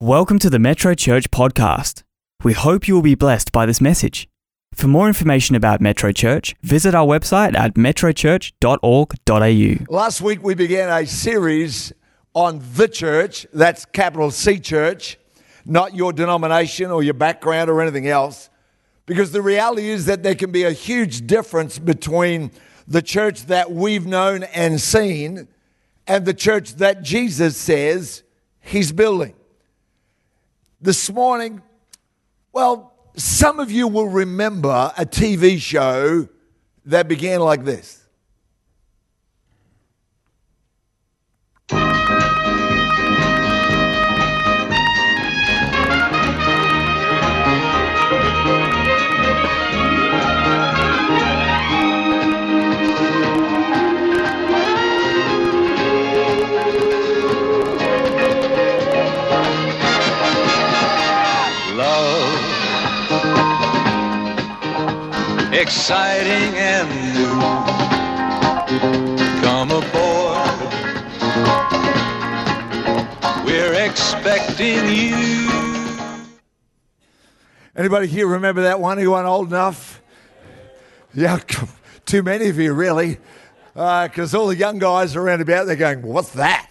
Welcome to the Metro Church podcast. We hope you will be blessed by this message. For more information about Metro Church, visit our website at metrochurch.org.au. Last week we began a series on the church, that's capital C church, not your denomination or your background or anything else. Because the reality is that there can be a huge difference between the church that we've known and seen and the church that Jesus says he's building. This morning, well, some of you will remember a TV show that began like this. Exciting and new. Come aboard. We're expecting you. Anybody here remember that one? Anyone old enough? Yeah, too many of you, really. Uh, because all the young guys around about, they're going, well, what's that?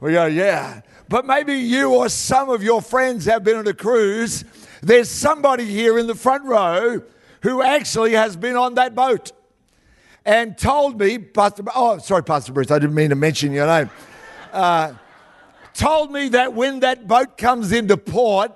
We go, yeah. But maybe you or some of your friends have been on a cruise. There's somebody here in the front row who actually has been on that boat and told me, Pastor, oh, sorry, Pastor Bruce, I didn't mean to mention your name. Uh, told me that when that boat comes into port,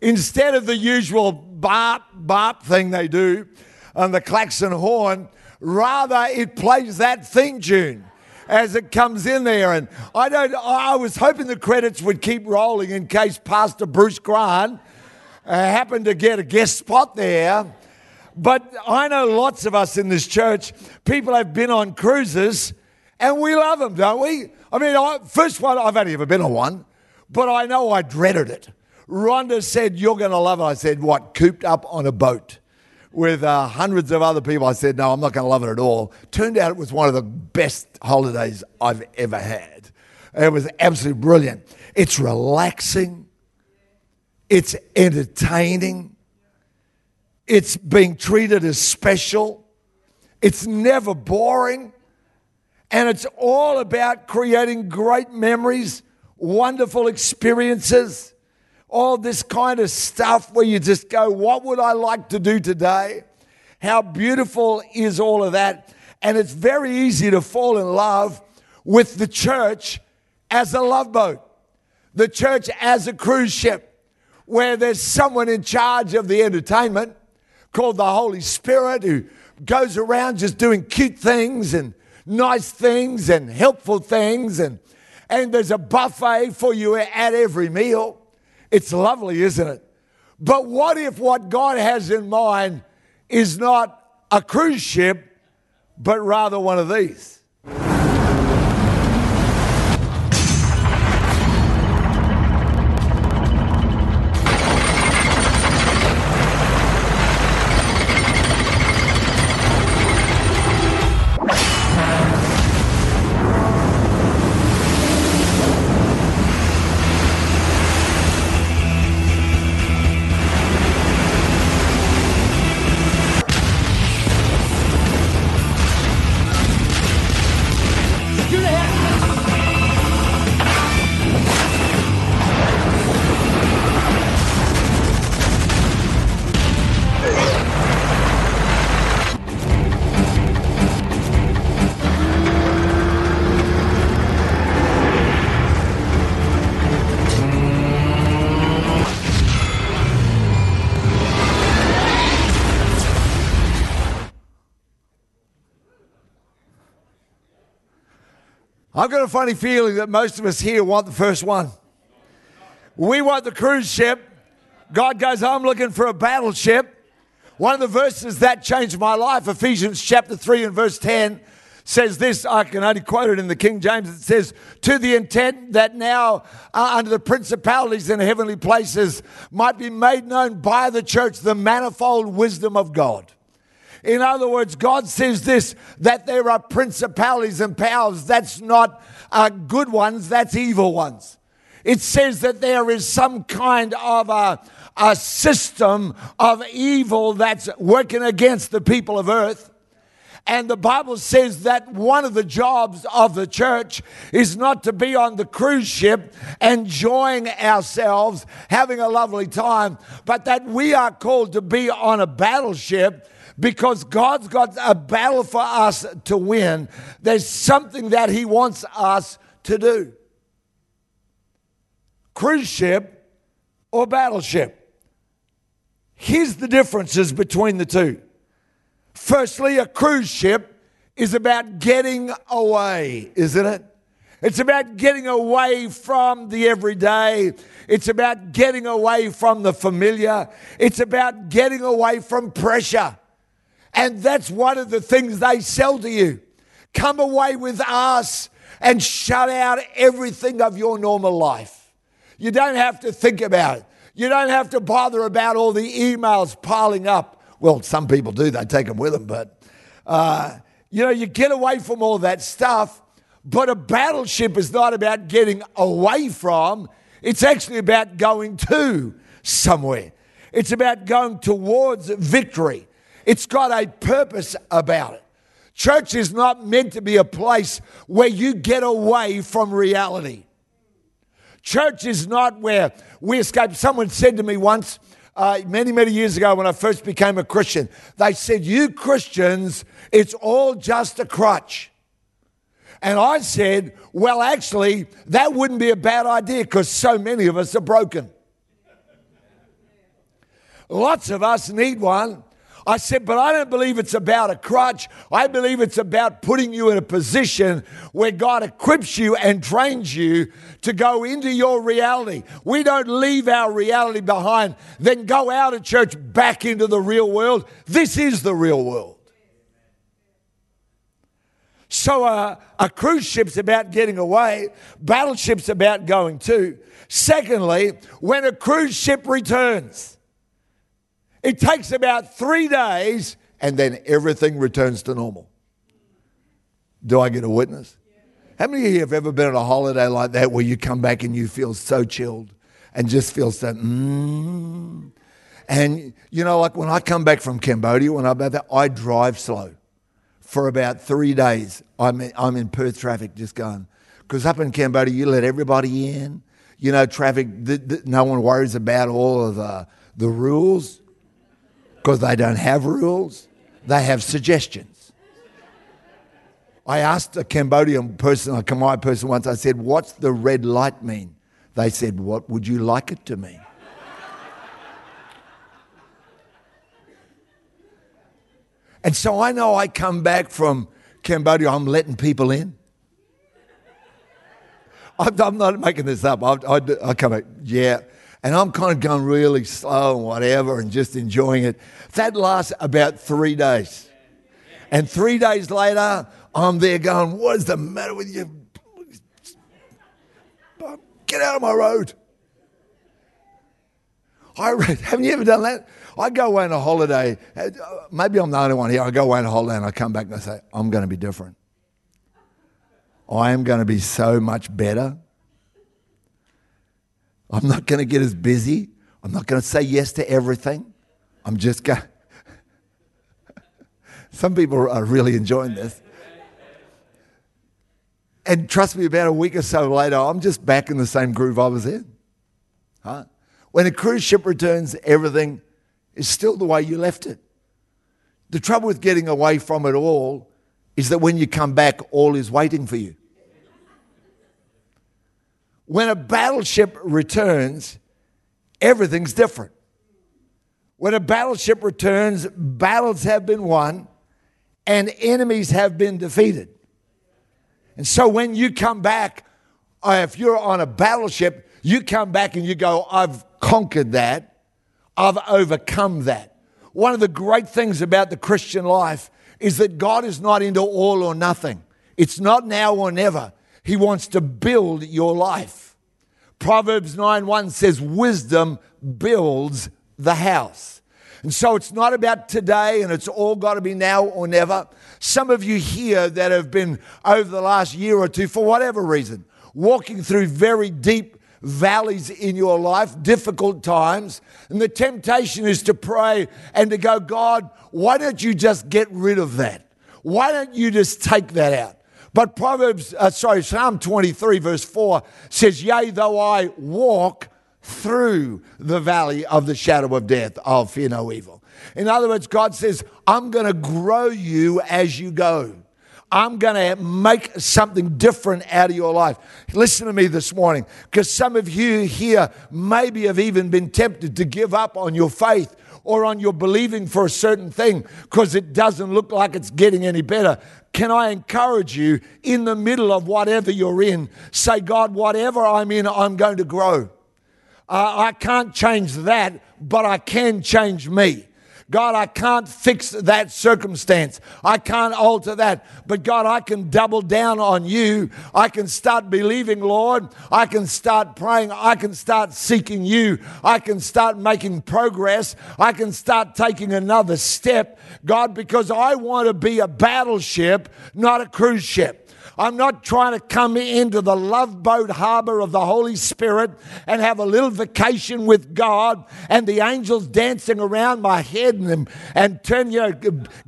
instead of the usual barp, barp thing they do on the klaxon horn, rather it plays that theme tune as it comes in there. And I don't, I was hoping the credits would keep rolling in case Pastor Bruce Grant uh, happened to get a guest spot there. But I know lots of us in this church, people have been on cruises and we love them, don't we? I mean, I, first one, I've only ever been on one, but I know I dreaded it. Rhonda said, You're going to love it. I said, What? Cooped up on a boat with uh, hundreds of other people. I said, No, I'm not going to love it at all. Turned out it was one of the best holidays I've ever had. It was absolutely brilliant. It's relaxing, it's entertaining, it's being treated as special, it's never boring, and it's all about creating great memories, wonderful experiences all this kind of stuff where you just go, What would I like to do today? How beautiful is all of that? And it's very easy to fall in love with the church as a love boat, the church as a cruise ship, where there's someone in charge of the entertainment called the Holy Spirit who goes around just doing cute things and nice things and helpful things. And, and there's a buffet for you at every meal. It's lovely, isn't it? But what if what God has in mind is not a cruise ship, but rather one of these? Got a funny feeling that most of us here want the first one. We want the cruise ship. God goes, I'm looking for a battleship. One of the verses that changed my life, Ephesians chapter 3 and verse 10, says this. I can only quote it in the King James. It says, To the intent that now uh, under the principalities in heavenly places might be made known by the church the manifold wisdom of God. In other words, God says this that there are principalities and powers. That's not uh, good ones, that's evil ones. it says that there is some kind of a, a system of evil that's working against the people of earth. And the Bible says that one of the jobs of the church is not to be on the cruise ship enjoying ourselves, having a lovely time, but that we are called to be on a battleship because God's got a battle for us to win. There's something that He wants us to do. Cruise ship or battleship. Here's the differences between the two. Firstly, a cruise ship is about getting away, isn't it? It's about getting away from the everyday. It's about getting away from the familiar. It's about getting away from pressure. And that's one of the things they sell to you. Come away with us and shut out everything of your normal life. You don't have to think about it. You don't have to bother about all the emails piling up. Well, some people do, they take them with them, but uh, you know, you get away from all that stuff. But a battleship is not about getting away from, it's actually about going to somewhere. It's about going towards victory. It's got a purpose about it. Church is not meant to be a place where you get away from reality. Church is not where we escape. Someone said to me once, uh, many, many years ago when I first became a Christian, they said, You Christians, it's all just a crutch. And I said, Well, actually, that wouldn't be a bad idea because so many of us are broken. Lots of us need one. I said, but I don't believe it's about a crutch. I believe it's about putting you in a position where God equips you and trains you to go into your reality. We don't leave our reality behind, then go out of church back into the real world. This is the real world. So uh, a cruise ship's about getting away, battleship's about going to. Secondly, when a cruise ship returns, it takes about three days and then everything returns to normal. Do I get a witness? How many of you have ever been on a holiday like that where you come back and you feel so chilled and just feel so, mm. And, you know, like when I come back from Cambodia, when I'm about that, I drive slow for about three days. I'm in, I'm in Perth traffic just going. Because up in Cambodia, you let everybody in. You know, traffic, th- th- no one worries about all of the, the rules because they don't have rules, they have suggestions. I asked a Cambodian person, a Khmer person once, I said, What's the red light mean? They said, What would you like it to mean? and so I know I come back from Cambodia, I'm letting people in. I'm, not making this up. I, come back, yeah and I'm kind of going really slow and whatever and just enjoying it. That lasts about three days. And three days later, I'm there going, What is the matter with you? Get out of my road. I haven't you ever done that? I go away on a holiday. Uh, maybe I'm the only one here. I go away on a holiday and I come back and I say, I'm going to be different. I am going to be so much better. I'm not going to get as busy. I'm not going to say yes to everything. I'm just going. Some people are really enjoying this. And trust me, about a week or so later, I'm just back in the same groove I was in. Huh? When a cruise ship returns, everything is still the way you left it. The trouble with getting away from it all is that when you come back, all is waiting for you. When a battleship returns, everything's different. When a battleship returns, battles have been won and enemies have been defeated. And so when you come back, uh, if you're on a battleship, you come back and you go, I've conquered that, I've overcome that. One of the great things about the Christian life is that God is not into all or nothing. It's not now or never. He wants to build your life. Proverbs 9 1 says, Wisdom builds the house. And so it's not about today and it's all got to be now or never. Some of you here that have been over the last year or two, for whatever reason, walking through very deep valleys in your life, difficult times, and the temptation is to pray and to go, God, why don't you just get rid of that? Why don't you just take that out? But Proverbs, uh, sorry, Psalm 23, verse 4 says, Yea, though I walk through the valley of the shadow of death, I'll fear no evil. In other words, God says, I'm going to grow you as you go. I'm going to make something different out of your life. Listen to me this morning, because some of you here maybe have even been tempted to give up on your faith or on your believing for a certain thing because it doesn't look like it's getting any better. Can I encourage you in the middle of whatever you're in, say, God, whatever I'm in, I'm going to grow. Uh, I can't change that, but I can change me. God, I can't fix that circumstance. I can't alter that. But God, I can double down on you. I can start believing, Lord. I can start praying. I can start seeking you. I can start making progress. I can start taking another step, God, because I want to be a battleship, not a cruise ship. I'm not trying to come into the love boat harbor of the Holy Spirit and have a little vacation with God and the angels dancing around my head and, and turn, you know,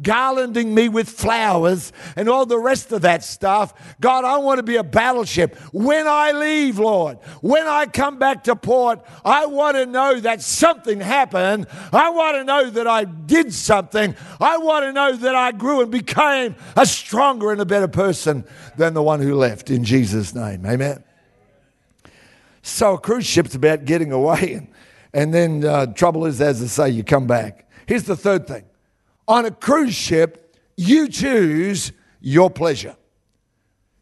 garlanding me with flowers and all the rest of that stuff. God, I want to be a battleship. When I leave, Lord, when I come back to port, I want to know that something happened. I want to know that I did something. I want to know that I grew and became a stronger and a better person than the one who left in Jesus' name. Amen. So a cruise ship's about getting away, and, and then uh, trouble is, as I say, you come back. Here's the third thing on a cruise ship, you choose your pleasure.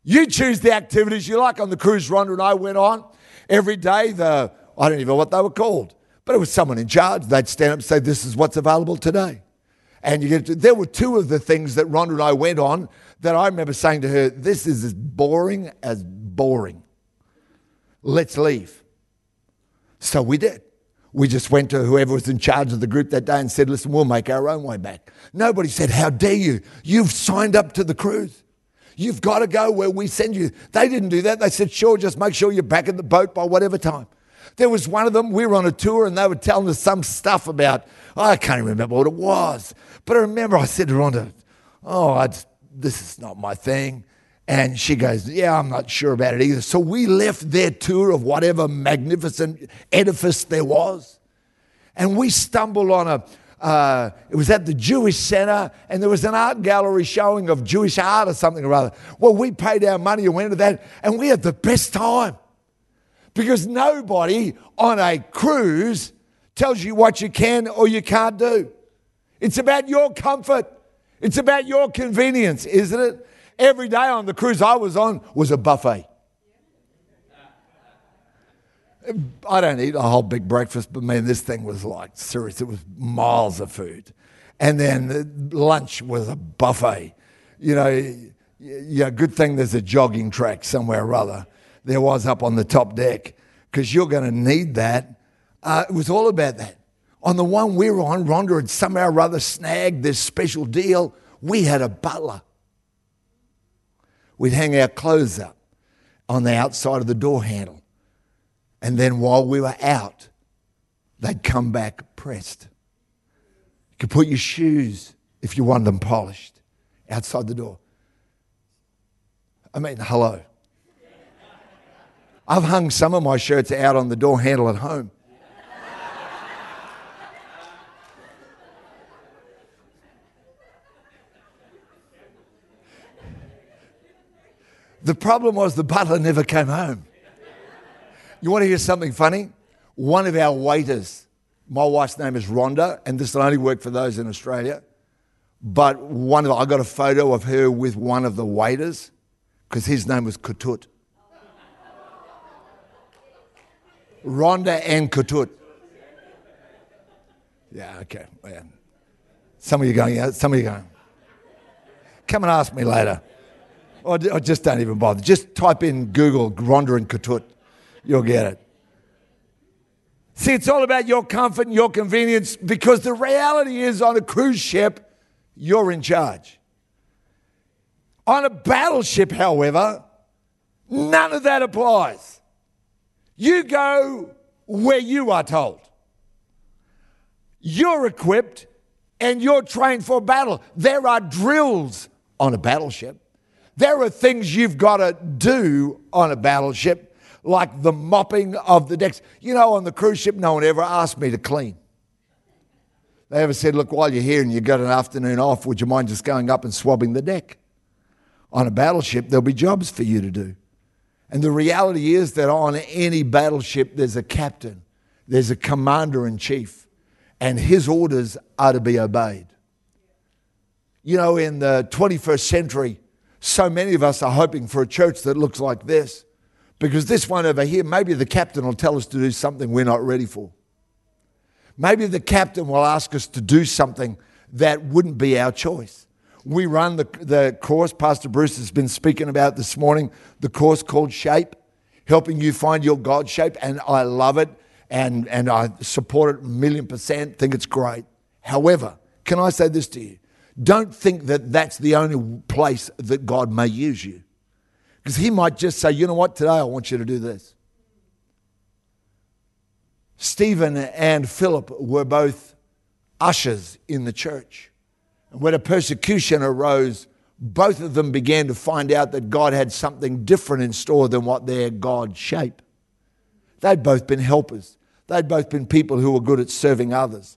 You choose the activities you like. On the cruise Rhonda and I went on every day, the I don't even know what they were called, but it was someone in charge. They'd stand up and say, This is what's available today. And you get to, there were two of the things that Rhonda and I went on that I remember saying to her, This is as boring as boring. Let's leave. So we did. We just went to whoever was in charge of the group that day and said, Listen, we'll make our own way back. Nobody said, How dare you? You've signed up to the cruise. You've got to go where we send you. They didn't do that. They said, Sure, just make sure you're back in the boat by whatever time. There was one of them, we were on a tour and they were telling us some stuff about, I can't remember what it was. But I remember I said to Rhonda, Oh, I just, this is not my thing. And she goes, Yeah, I'm not sure about it either. So we left their tour of whatever magnificent edifice there was. And we stumbled on a, uh, it was at the Jewish Center, and there was an art gallery showing of Jewish art or something or other. Well, we paid our money and went to that, and we had the best time. Because nobody on a cruise tells you what you can or you can't do. It's about your comfort. It's about your convenience, isn't it? Every day on the cruise I was on was a buffet. I don't eat a whole big breakfast, but man, this thing was like serious. It was miles of food. And then lunch was a buffet. You know, yeah, good thing there's a jogging track somewhere or other. There was up on the top deck because you're going to need that. Uh, it was all about that. On the one we were on, Rhonda had somehow or other snagged this special deal. We had a butler. We'd hang our clothes up on the outside of the door handle. And then while we were out, they'd come back pressed. You could put your shoes, if you wanted them polished, outside the door. I mean, hello. I've hung some of my shirts out on the door handle at home. The problem was the butler never came home. You want to hear something funny? One of our waiters, my wife's name is Rhonda, and this will only work for those in Australia. But one of I got a photo of her with one of the waiters because his name was Ketut. Rhonda and Ketut. Yeah, okay. Yeah. Some of you going, yeah, some of you going. Come and ask me later. Oh, or, or oh, just don't even bother. Just type in Google Rhonda and Ketut. You'll get it. See, it's all about your comfort and your convenience because the reality is on a cruise ship, you're in charge. On a battleship, however, none of that applies. You go where you are told. You're equipped and you're trained for battle. There are drills on a battleship. There are things you've got to do on a battleship, like the mopping of the decks. You know, on the cruise ship, no one ever asked me to clean. They ever said, Look, while you're here and you've got an afternoon off, would you mind just going up and swabbing the deck? On a battleship, there'll be jobs for you to do. And the reality is that on any battleship, there's a captain, there's a commander in chief, and his orders are to be obeyed. You know, in the 21st century, so many of us are hoping for a church that looks like this because this one over here, maybe the captain will tell us to do something we're not ready for. Maybe the captain will ask us to do something that wouldn't be our choice. We run the, the course, Pastor Bruce has been speaking about this morning, the course called Shape, helping you find your God shape, and I love it and, and I support it a million percent, think it's great. However, can I say this to you? Don't think that that's the only place that God may use you. Because He might just say, you know what, today I want you to do this. Stephen and Philip were both ushers in the church. And when a persecution arose, both of them began to find out that God had something different in store than what their God shaped. They'd both been helpers, they'd both been people who were good at serving others.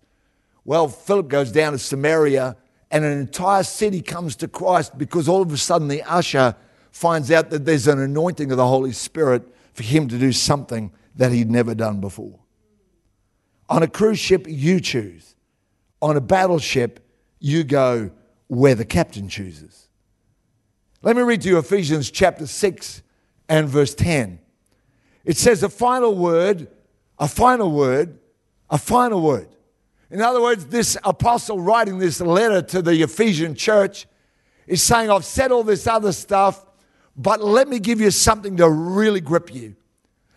Well, Philip goes down to Samaria, and an entire city comes to Christ because all of a sudden the usher finds out that there's an anointing of the Holy Spirit for him to do something that he'd never done before. On a cruise ship, you choose. On a battleship, you go where the captain chooses. Let me read to you Ephesians chapter 6 and verse 10. It says a final word, a final word, a final word. In other words, this apostle writing this letter to the Ephesian church is saying, I've said all this other stuff, but let me give you something to really grip you.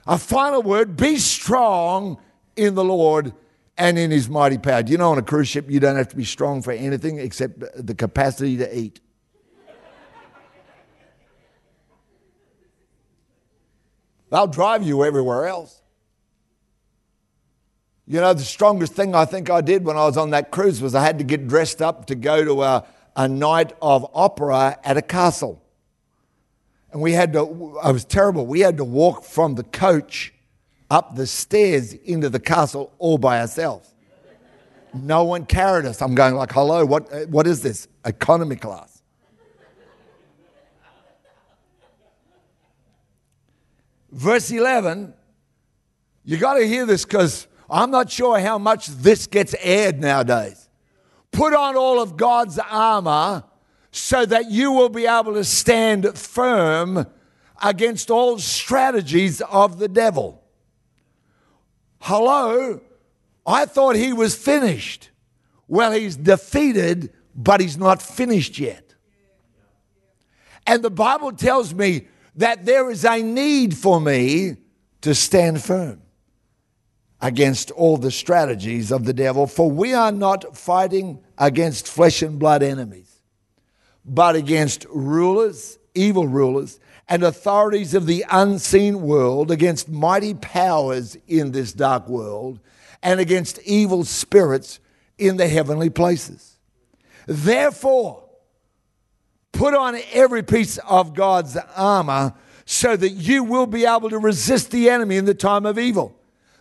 A final word be strong in the Lord and in his mighty power. Do you know on a cruise ship you don't have to be strong for anything except the capacity to eat? They'll drive you everywhere else. You know, the strongest thing I think I did when I was on that cruise was I had to get dressed up to go to a, a night of opera at a castle. And we had to, I was terrible. We had to walk from the coach up the stairs into the castle all by ourselves. No one carried us. I'm going like, hello, what, what is this? Economy class. Verse 11, you got to hear this because I'm not sure how much this gets aired nowadays. Put on all of God's armor so that you will be able to stand firm against all strategies of the devil. Hello? I thought he was finished. Well, he's defeated, but he's not finished yet. And the Bible tells me that there is a need for me to stand firm against all the strategies of the devil, for we are not fighting against flesh and blood enemies, but against rulers, evil rulers, and authorities of the unseen world, against mighty powers in this dark world, and against evil spirits in the heavenly places. Therefore, put on every piece of God's armor so that you will be able to resist the enemy in the time of evil.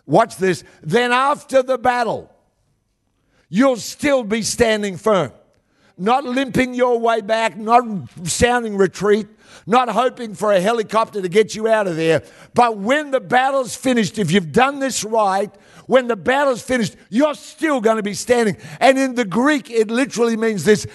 Watch this. Then, after the battle, you'll still be standing firm, not limping your way back, not sounding retreat, not hoping for a helicopter to get you out of there. But when the battle's finished, if you've done this right, when the battle's finished, you're still going to be standing. And in the Greek, it literally means this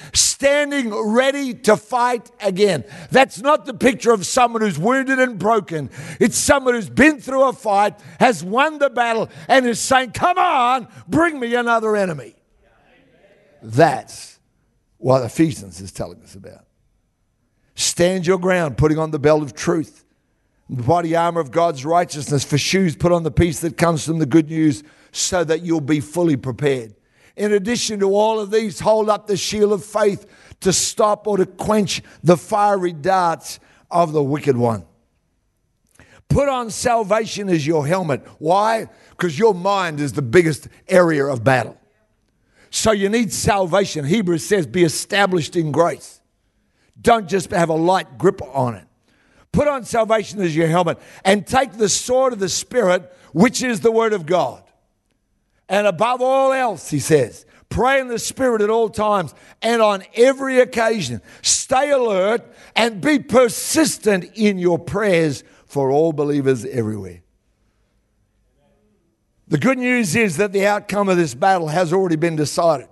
standing ready to fight again. That's not the picture of someone who's wounded and broken. It's someone who's been through a fight, has won the battle, and is saying, Come on, bring me another enemy. That's what Ephesians is telling us about. Stand your ground, putting on the belt of truth, the body armor of God's righteousness. For shoes, put on the peace that comes from the good news so that you'll be fully prepared. In addition to all of these, hold up the shield of faith to stop or to quench the fiery darts of the wicked one. Put on salvation as your helmet. Why? Because your mind is the biggest area of battle. So you need salvation. Hebrews says, be established in grace. Don't just have a light grip on it. Put on salvation as your helmet and take the sword of the Spirit, which is the Word of God. And above all else, he says, pray in the Spirit at all times and on every occasion. Stay alert and be persistent in your prayers for all believers everywhere. The good news is that the outcome of this battle has already been decided.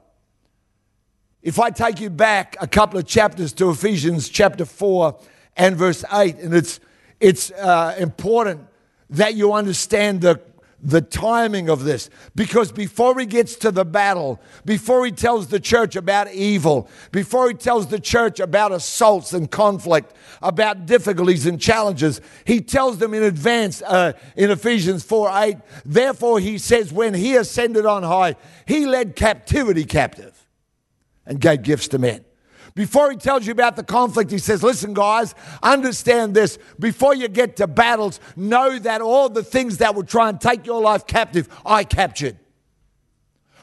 If I take you back a couple of chapters to Ephesians chapter 4 and verse 8, and it's, it's uh, important that you understand the the timing of this. Because before he gets to the battle, before he tells the church about evil, before he tells the church about assaults and conflict, about difficulties and challenges, he tells them in advance uh, in Ephesians 4 8. Therefore, he says, when he ascended on high, he led captivity captive and gave gifts to men. Before he tells you about the conflict, he says, Listen, guys, understand this. Before you get to battles, know that all the things that will try and take your life captive, I captured.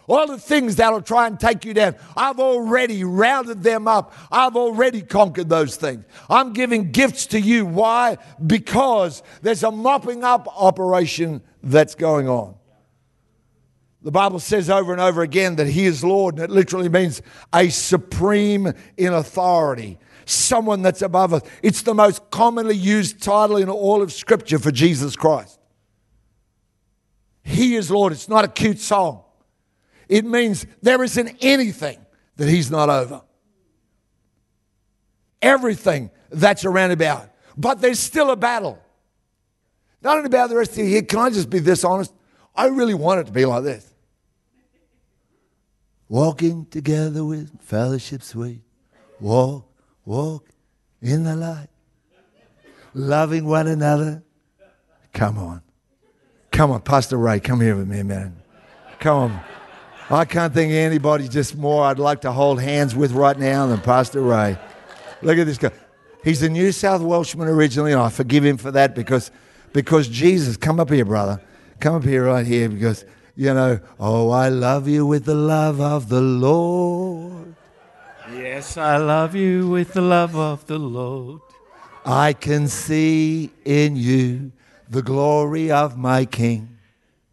All the things that'll try and take you down, I've already rounded them up. I've already conquered those things. I'm giving gifts to you. Why? Because there's a mopping up operation that's going on. The Bible says over and over again that He is Lord, and it literally means a supreme in authority, someone that's above us. It's the most commonly used title in all of Scripture for Jesus Christ. He is Lord. It's not a cute song, it means there isn't anything that He's not over. Everything that's around about. But there's still a battle. Not only about the rest of you. Here, can I just be this honest? I really want it to be like this. Walking together with fellowship sweet. Walk, walk in the light. Loving one another. Come on. Come on, Pastor Ray, come here with me, man. Come on. I can't think of anybody just more I'd like to hold hands with right now than Pastor Ray. Look at this guy. He's a New South Welshman originally, and I forgive him for that because, because Jesus, come up here, brother. Come up here right here because, you know, oh, I love you with the love of the Lord. Yes, I love you with the love of the Lord. I can see in you the glory of my King.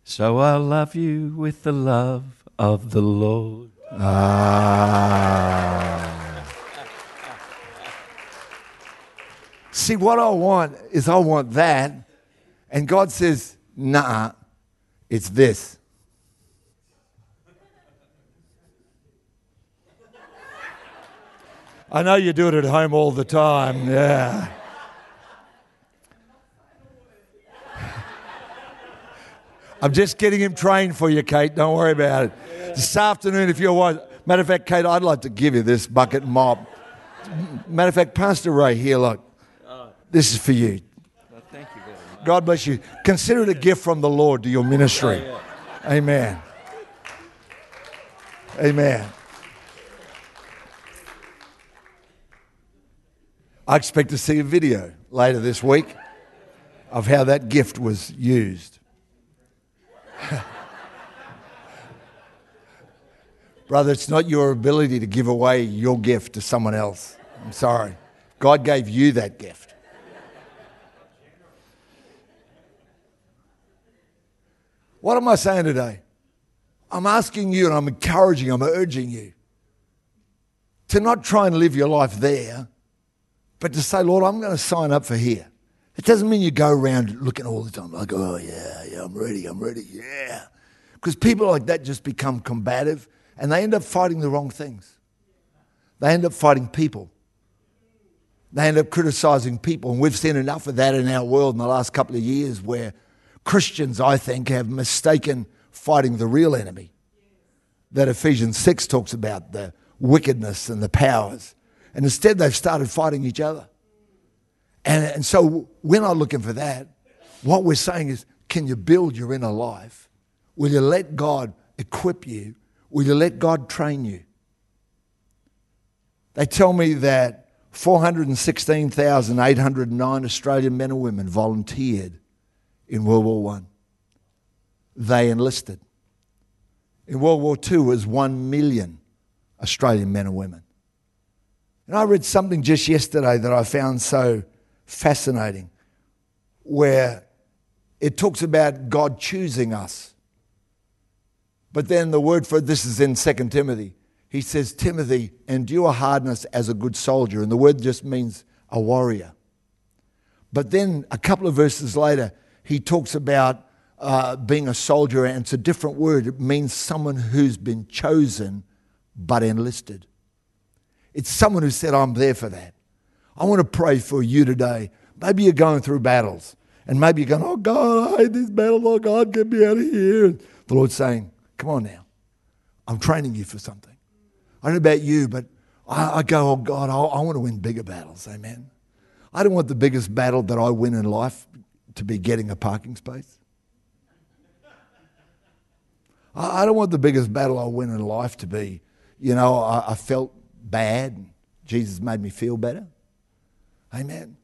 So I love you with the love of the Lord. Ah. See, what I want is I want that. And God says, nah, it's this. I know you do it at home all the time. Yeah. I'm just getting him trained for you, Kate. Don't worry about it. This afternoon, if you're wise. Matter of fact, Kate, I'd like to give you this bucket mop. Matter of fact, Pastor Ray, here, look. This is for you. thank you. God bless you. Consider it a gift from the Lord to your ministry. Oh, Amen. Amen. I expect to see a video later this week of how that gift was used. Brother, it's not your ability to give away your gift to someone else. I'm sorry. God gave you that gift. What am I saying today? I'm asking you and I'm encouraging, I'm urging you to not try and live your life there, but to say, Lord, I'm going to sign up for here. It doesn't mean you go around looking all the time like, oh, yeah, yeah, I'm ready, I'm ready, yeah. Because people like that just become combative and they end up fighting the wrong things. They end up fighting people. They end up criticizing people. And we've seen enough of that in our world in the last couple of years where Christians, I think, have mistaken fighting the real enemy that Ephesians 6 talks about the wickedness and the powers. And instead, they've started fighting each other. And, and so we're not looking for that. What we're saying is, can you build your inner life? Will you let God equip you? Will you let God train you? They tell me that 416,809 Australian men and women volunteered in World War One. They enlisted. In World War II, it was one million Australian men and women. And I read something just yesterday that I found so fascinating, where it talks about God choosing us. But then the word for this is in 2 Timothy. He says, Timothy, endure hardness as a good soldier. And the word just means a warrior. But then a couple of verses later, he talks about uh, being a soldier, and it's a different word. It means someone who's been chosen but enlisted. It's someone who said, I'm there for that. I want to pray for you today. Maybe you're going through battles, and maybe you're going, Oh God, I hate this battle. Oh God, get me out of here. The Lord's saying, Come on now. I'm training you for something. I don't know about you, but I, I go, Oh God, I, I want to win bigger battles. Amen. I don't want the biggest battle that I win in life to be getting a parking space. I, I don't want the biggest battle I win in life to be, you know, I, I felt bad. Jesus made me feel better. Amen.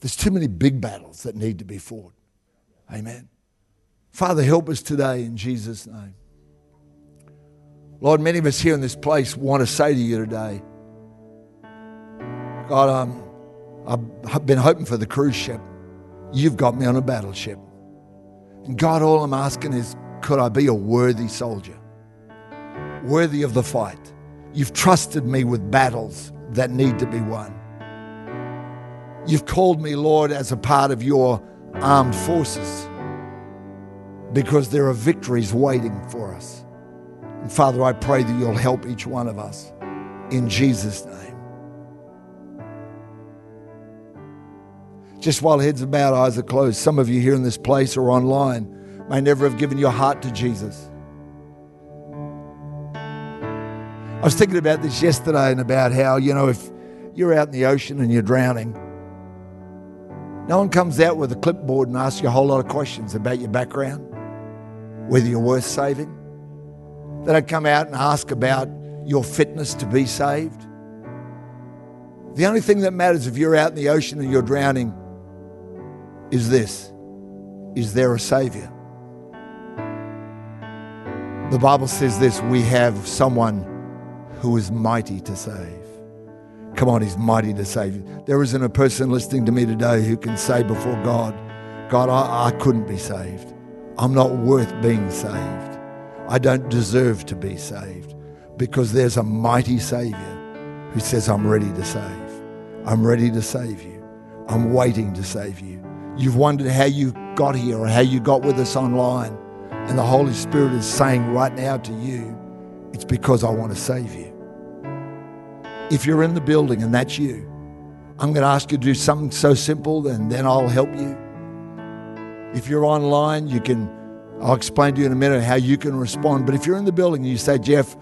There's too many big battles that need to be fought. Amen. Father, help us today in Jesus' name. Lord, many of us here in this place want to say to you today, God, um, I've been hoping for the cruise ship. You've got me on a battleship. And God, all I'm asking is, could I be a worthy soldier? Worthy of the fight. You've trusted me with battles that need to be won. You've called me, Lord, as a part of your armed forces because there are victories waiting for us. And Father, I pray that you'll help each one of us in Jesus' name. Just while heads are bowed, eyes are closed, some of you here in this place or online may never have given your heart to Jesus. I was thinking about this yesterday and about how, you know, if you're out in the ocean and you're drowning, no one comes out with a clipboard and asks you a whole lot of questions about your background, whether you're worth saving. They don't come out and ask about your fitness to be saved. The only thing that matters if you're out in the ocean and you're drowning is this Is there a Savior? The Bible says this we have someone who is mighty to save. Come on, he's mighty to save. There isn't a person listening to me today who can say before God, God, I, I couldn't be saved. I'm not worth being saved. I don't deserve to be saved because there's a mighty Savior who says, I'm ready to save. I'm ready to save you. I'm waiting to save you. You've wondered how you got here or how you got with us online. And the Holy Spirit is saying right now to you, it's because I want to save you. If you're in the building and that's you, I'm going to ask you to do something so simple and then I'll help you. If you're online, you can, I'll explain to you in a minute how you can respond. But if you're in the building and you say, Geoff,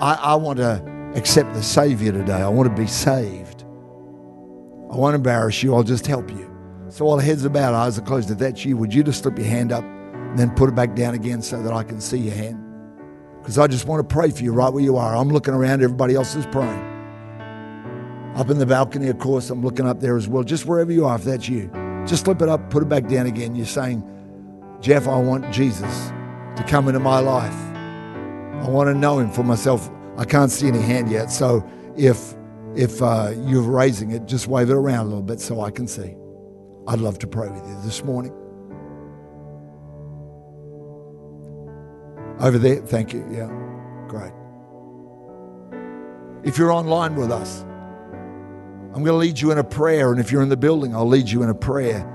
I, I want to accept the Savior today, I want to be saved. I won't embarrass you, I'll just help you. So while heads are bowed, eyes are closed, if that's you, would you just slip your hand up and then put it back down again so that I can see your hand? Because I just want to pray for you right where you are. I'm looking around, everybody else is praying. Up in the balcony, of course, I'm looking up there as well. Just wherever you are, if that's you, just slip it up, put it back down again. You're saying, Geoff, I want Jesus to come into my life. I want to know him for myself. I can't see any hand yet. So if if uh, you're raising it, just wave it around a little bit so I can see. I'd love to pray with you this morning. Over there, thank you. Yeah, great. If you're online with us, I'm going to lead you in a prayer. And if you're in the building, I'll lead you in a prayer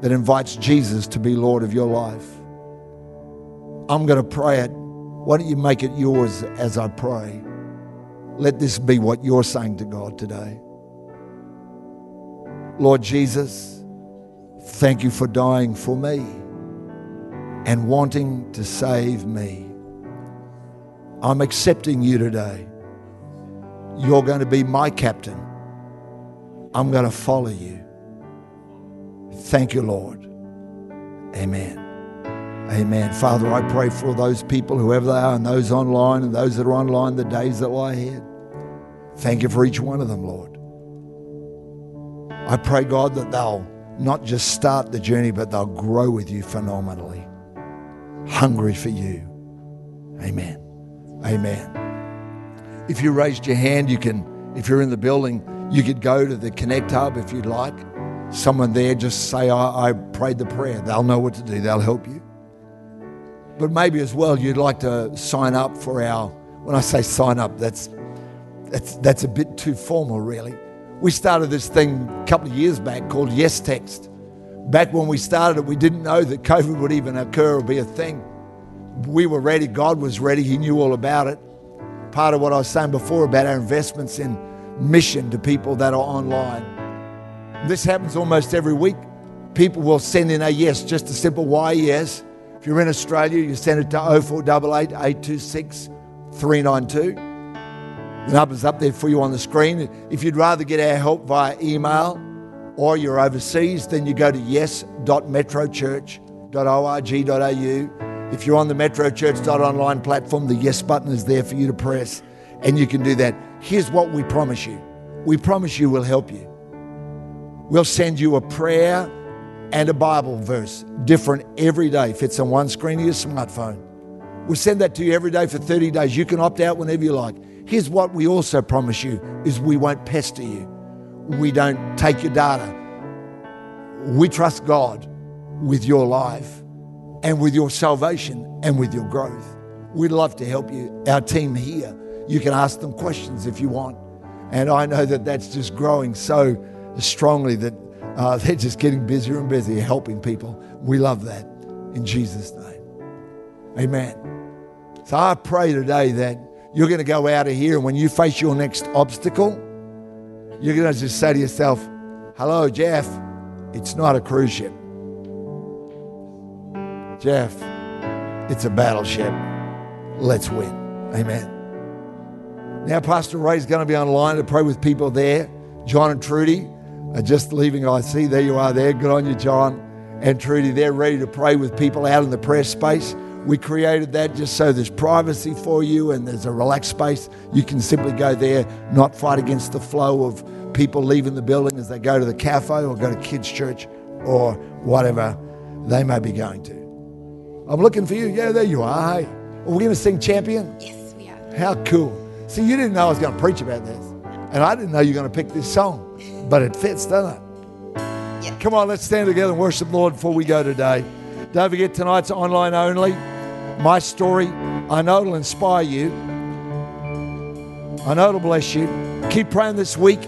that invites Jesus to be Lord of your life. I'm going to pray it. Why don't you make it yours as I pray? Let this be what you're saying to God today. Lord Jesus, thank you for dying for me and wanting to save me. I'm accepting you today. You're going to be my captain. I'm going to follow you. Thank you, Lord. Amen. Amen. Father, I pray for those people, whoever they are, and those online and those that are online, the days that lie ahead. Thank you for each one of them, Lord. I pray, God, that they'll not just start the journey, but they'll grow with you phenomenally. Hungry for you. Amen. Amen. If you raised your hand, you can, if you're in the building, you could go to the Connect Hub if you'd like. Someone there, just say, I, I prayed the prayer. They'll know what to do, they'll help you. But maybe as well, you'd like to sign up for our, when I say sign up, that's, that's, that's a bit too formal, really. We started this thing a couple of years back called Yes Text. Back when we started it, we didn't know that COVID would even occur or be a thing. We were ready, God was ready, He knew all about it. Part of what I was saying before about our investments in mission to people that are online. This happens almost every week. People will send in a yes, just a simple Y yes. If you're in Australia, you send it to 0488 826 392. The number's up there for you on the screen. If you'd rather get our help via email or you're overseas, then you go to yes.metrochurch.org.au. If you're on the metrochurch.online platform, the yes button is there for you to press and you can do that. Here's what we promise you we promise you we'll help you. We'll send you a prayer and a Bible verse, different every day, fits on one screen of your smartphone. We'll send that to you every day for 30 days. You can opt out whenever you like. Here's what we also promise you is we won't pester you. We don't take your data. We trust God with your life and with your salvation and with your growth. We'd love to help you. Our team here, you can ask them questions if you want. And I know that that's just growing so strongly that uh, they're just getting busier and busier helping people. We love that in Jesus' name. Amen. So I pray today that you're going to go out of here and when you face your next obstacle, you're going to just say to yourself, Hello, Geoff. It's not a cruise ship. Geoff, it's a battleship. Let's win. Amen. Now, Pastor Ray's going to be online to pray with people there. John and Trudy are just leaving. I see there you are there. Good on you, John and Trudy. They're ready to pray with people out in the prayer space. We created that just so there's privacy for you and there's a relaxed space. You can simply go there, not fight against the flow of people leaving the building as they go to the cafe or go to kids' church or whatever they may be going to. I'm looking for you. Yeah, there you are. Hey, are we going to sing Champion? Yes, we are. How cool. See, you didn't know I was going to preach about this. And I didn't know you were going to pick this song. But it fits, doesn't it? Yeah. Come on, let's stand together and worship the Lord before we go today. Don't forget, tonight's online only. My story, I know it'll inspire you. I know it'll bless you. Keep praying this week,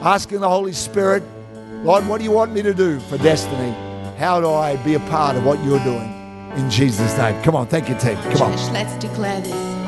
asking the Holy Spirit, Lord, what do you want me to do for destiny? How do I be a part of what you're doing? In Jesus' name. Come on, thank you, Ted. Come on. Let's declare this.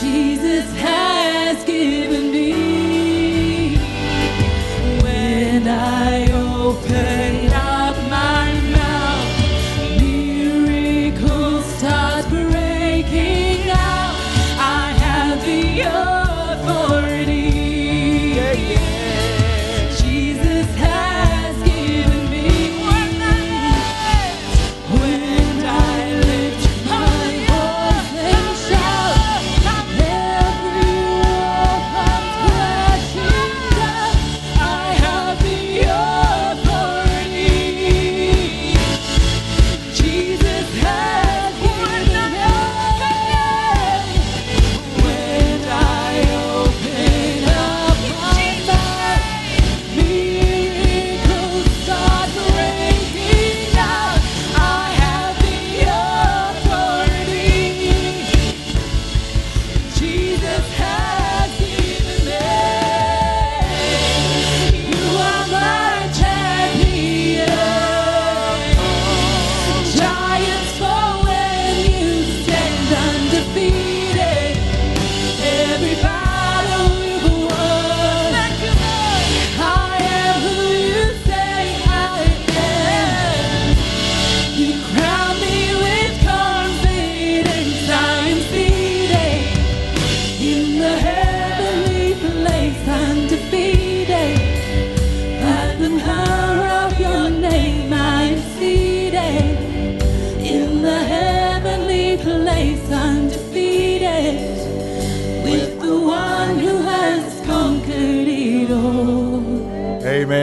Jesus has given me. When I open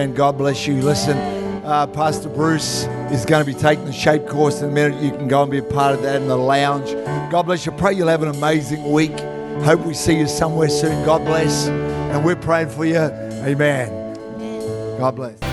Amen. God bless you. Listen, uh, Pastor Bruce is going to be taking the shape course in a minute. You can go and be a part of that in the lounge. God bless you. Pray you'll have an amazing week. Hope we see you somewhere soon. God bless. And we're praying for you. Amen. God bless.